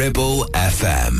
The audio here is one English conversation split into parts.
Ribble FM.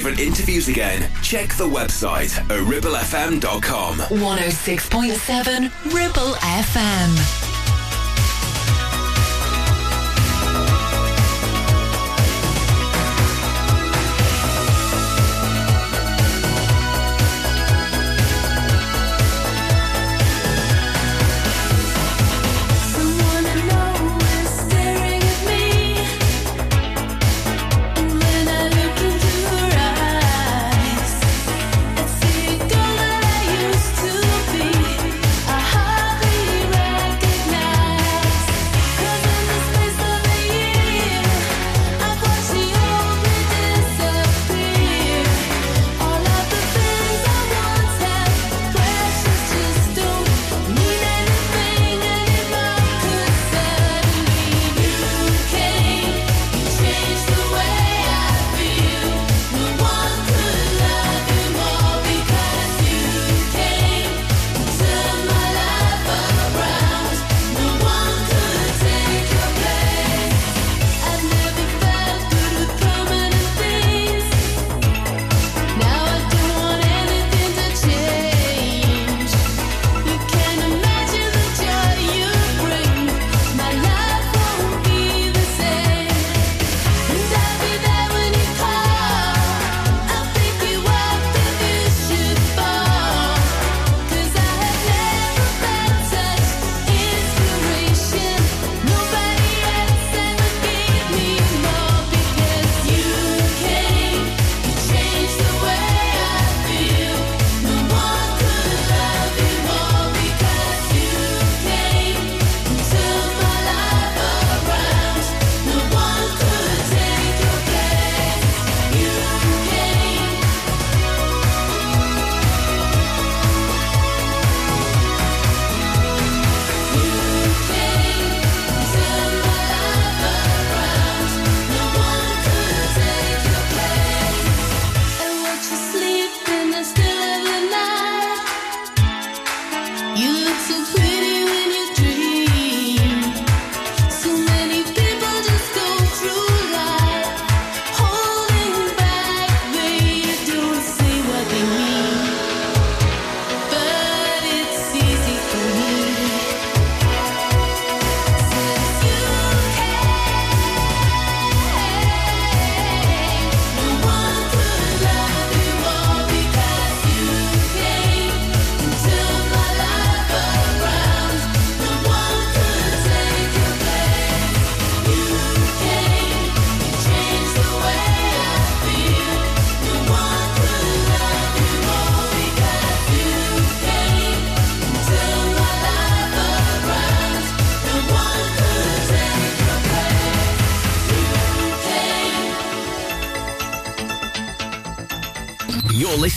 Favourite interviews again, check the website ribblefm.com. 106.7 Ribble FM.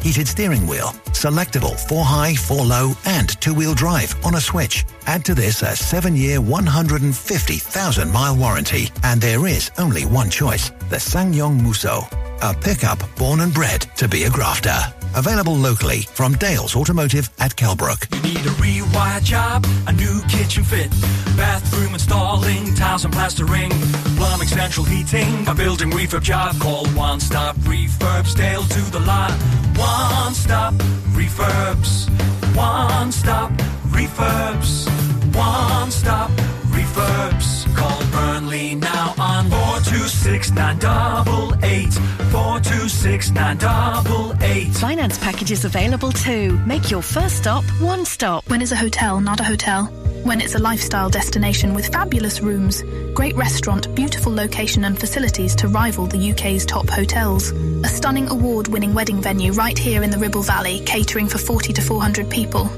heated steering wheel, selectable 4 high, 4 low, and 2 wheel drive on a switch. Add to this a 7 year, 150,000 mile warranty, and there is only one choice the SsangYong Musso, a pickup born and bred to be a grafter. Available locally from Dales Automotive at Kelbrook. You need a rewire job, a new kitchen fit, bathroom installing, tiles and plastering, plumbing, central heating, a building refurb job. Call One Stop Refurbs, Dale to the lot. One Stop Refurbs. One Stop Refurbs. One Stop Refurbs. Call Burnley now on 426 988. 426 988. Finance packages available too. Make your first stop one stop. When it's a hotel, not a hotel. When it's a lifestyle destination with fabulous rooms, great restaurant, beautiful location and facilities to rival the UK's top hotels. A stunning award-winning wedding venue right here in the Ribble Valley, catering for 40 to 400 people.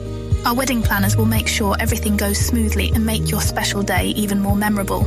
Our wedding planners will make sure everything goes smoothly and make your special day even more memorable.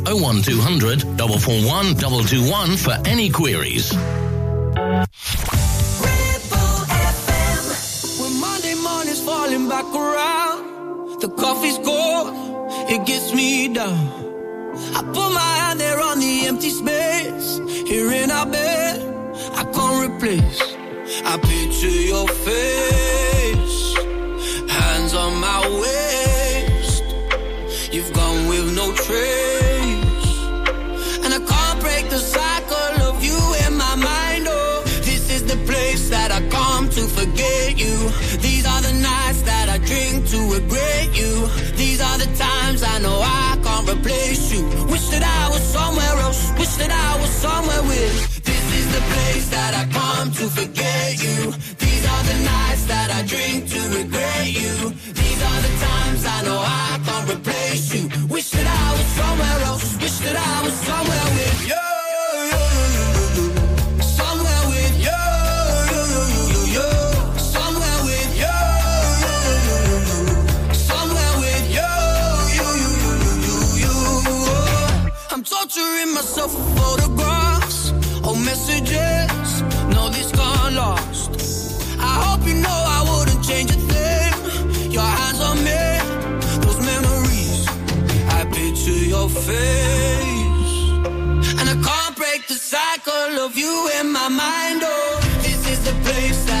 01200 441 221 for any queries. When Monday morning's falling back around, the coffee's cold, it gets me down. I put my hand there on the empty space, here in our bed, I can't replace. I picture your face, you. These are the times I know I can't replace you. Wish that I was somewhere else. Wish that I was somewhere with. This is the place that I come to forget you. These are the nights that I drink to regret you. These are the times I know I can't replace you. Wish that I was somewhere else. Wish that I myself photographs or messages. No, this gone lost. I hope you know I wouldn't change a thing. Your hands on me, those memories. I picture your face, and I can't break the cycle of you in my mind. Oh, this is the place that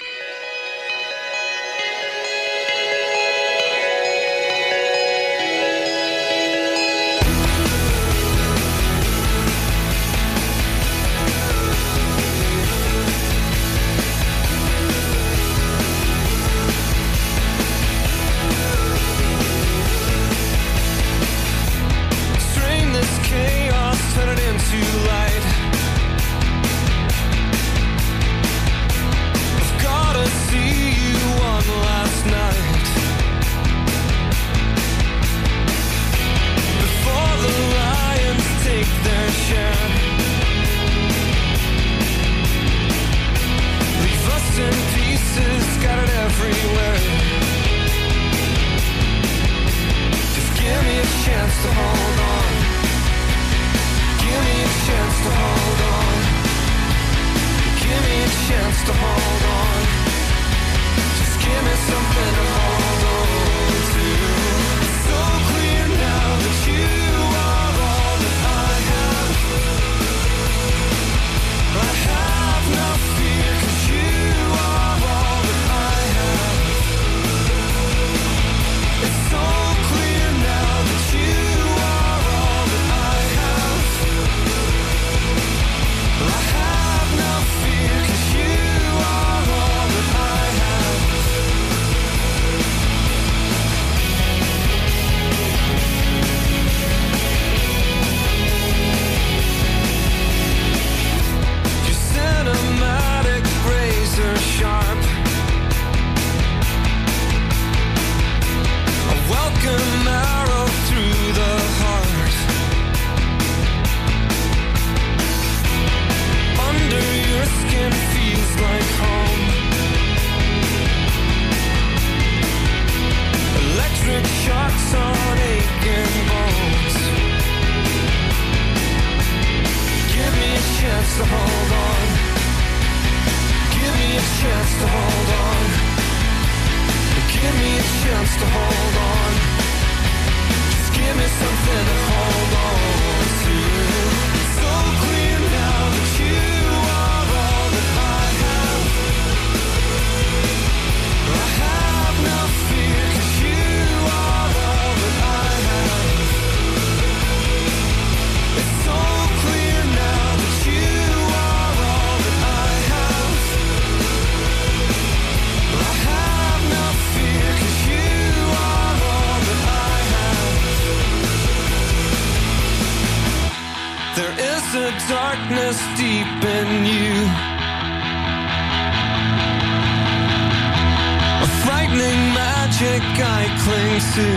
like I cling to.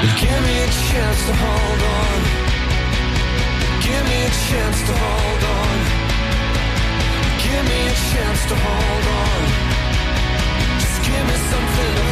But give me a chance to hold on. Give me a chance to hold on. Give me a chance to hold on. Just give me something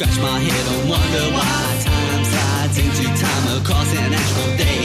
Scratch my head and wonder why time slides into time across an actual day.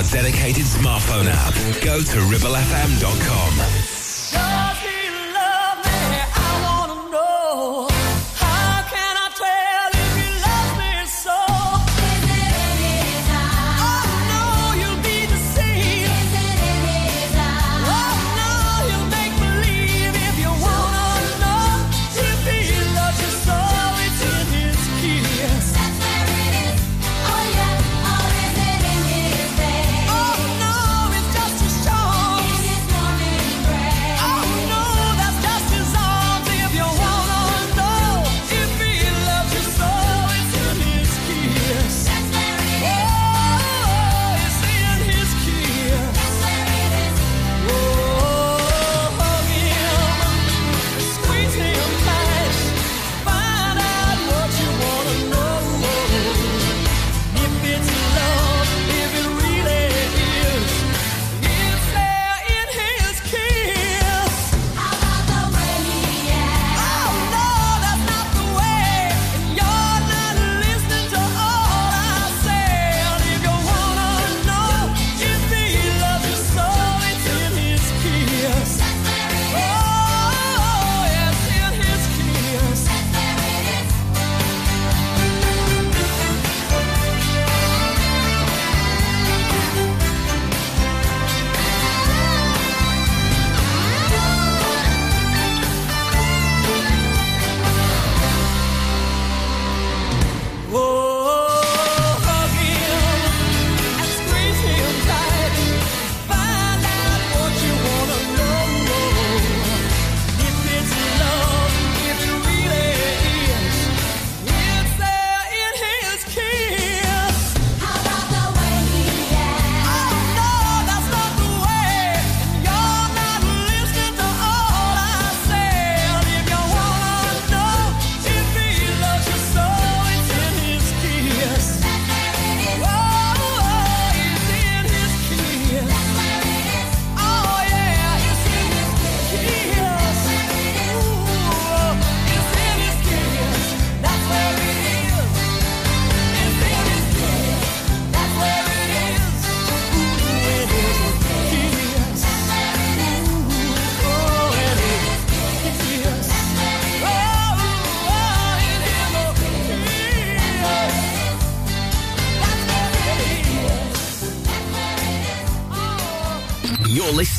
our dedicated smartphone app. Go to ribblefm.com.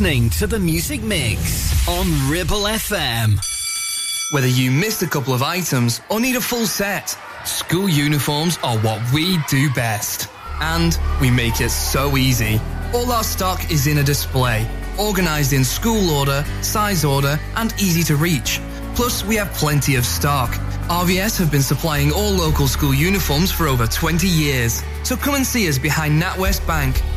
listening to the Music Mix on Ribble FM. Whether you missed a couple of items or need a full set, school uniforms are what we do best. And we make it so easy. All our stock is in a display, organized in school order, size order, and easy to reach. Plus, we have plenty of stock. RVS have been supplying all local school uniforms for over 20 years. So come and see us behind NatWest Bank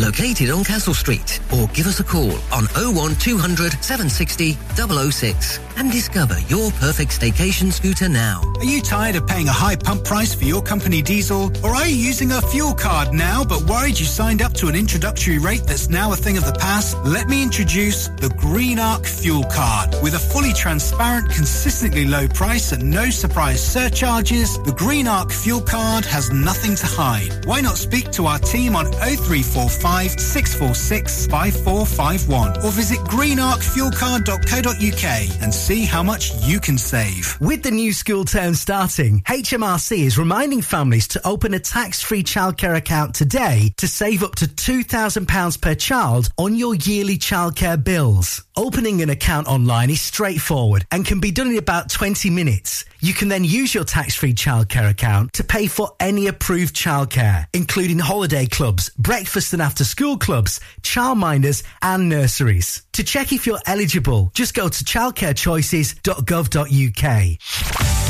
located on Castle Street, or give us a call on 01200 760 006 and discover your perfect staycation scooter now. Are you tired of paying a high pump price for your company diesel? Or are you using a fuel card now but worried you signed up to an introductory rate that's now a thing of the past? Let me introduce the Green Arc Fuel Card. With a fully transparent, consistently low price and no surprise surcharges, the Green Arc Fuel Card has nothing to hide. Why not speak to our team on 0345 646 5451 or visit greenarcfuelcard.co.uk and see how much you can save. With the new school term starting, HMRC is reminding families to open a tax-free childcare account today to save up to £2,000 per child on your yearly childcare bills. Opening an account online is straightforward and can be done in about 20 minutes. You can then use your tax-free childcare account to pay for any approved childcare, including holiday clubs, breakfast and after school clubs, childminders and nurseries. To check if you're eligible, just go to childcarechoices.gov.uk.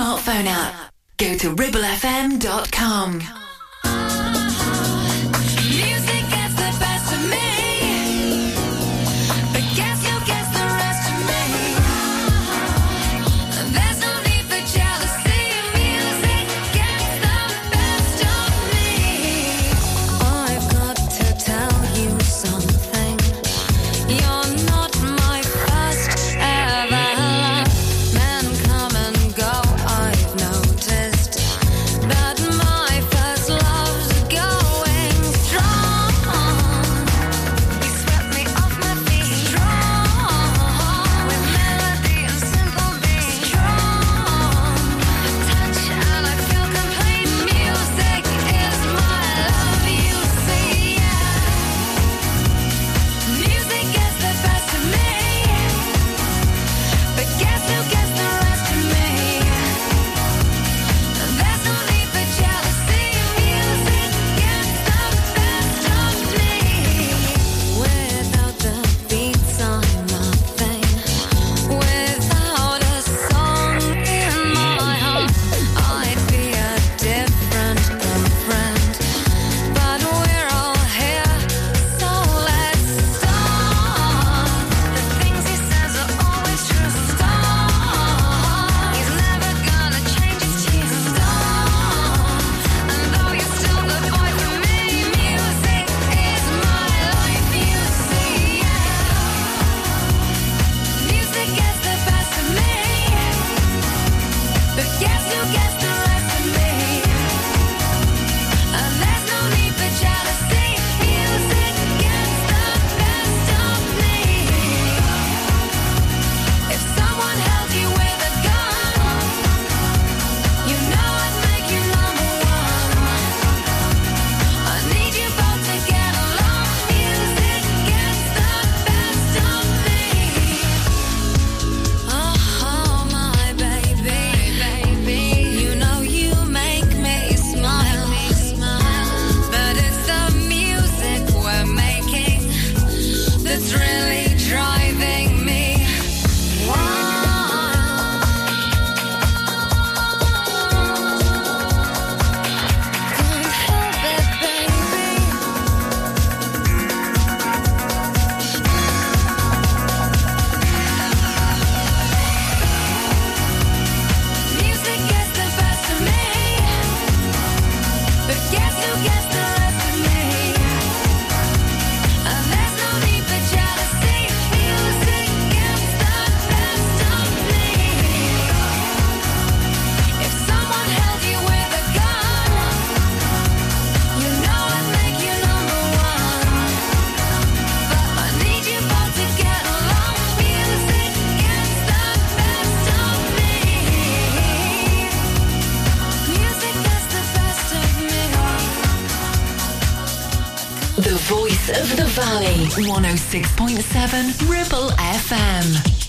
smartphone app, go to ribblefm.com. yes. 106.7 Ribble FM.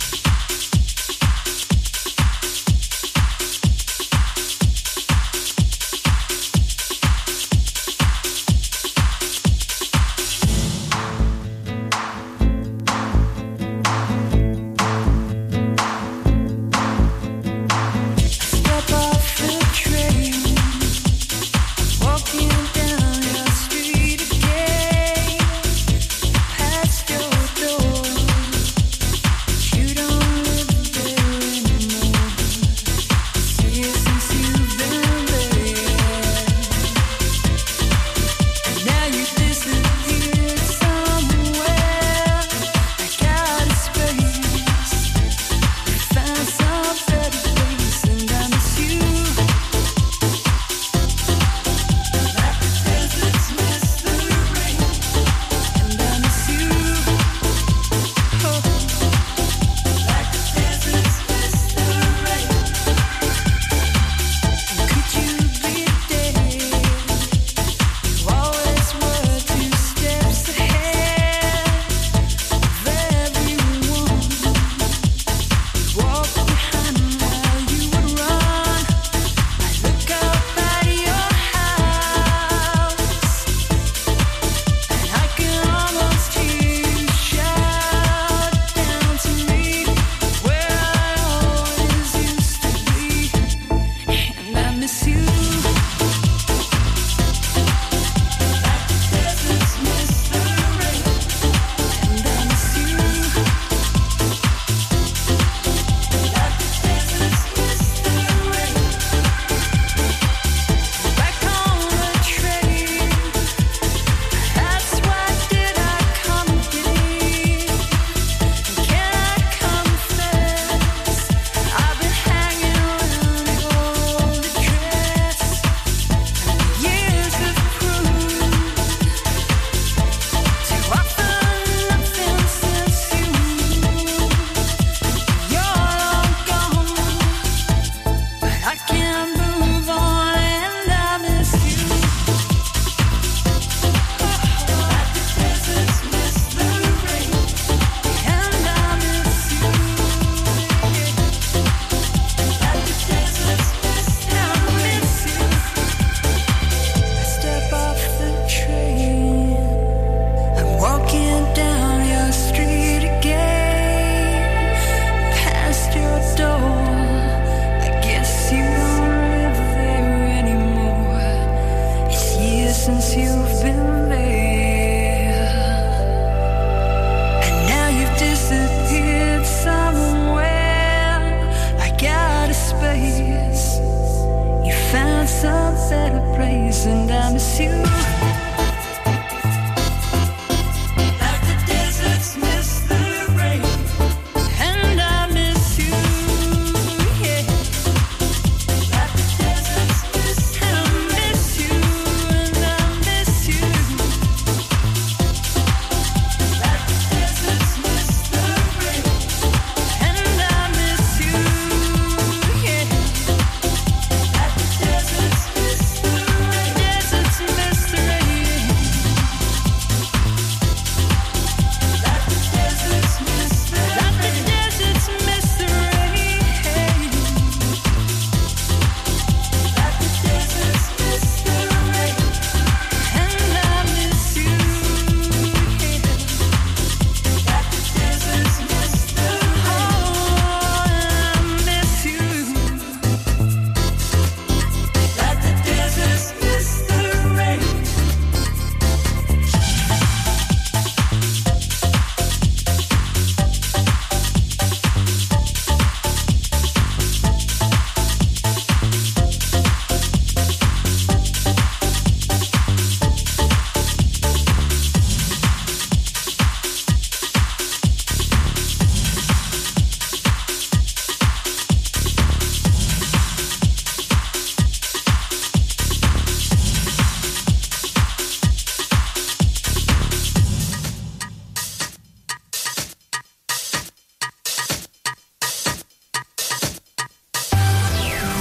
Place, and I miss you.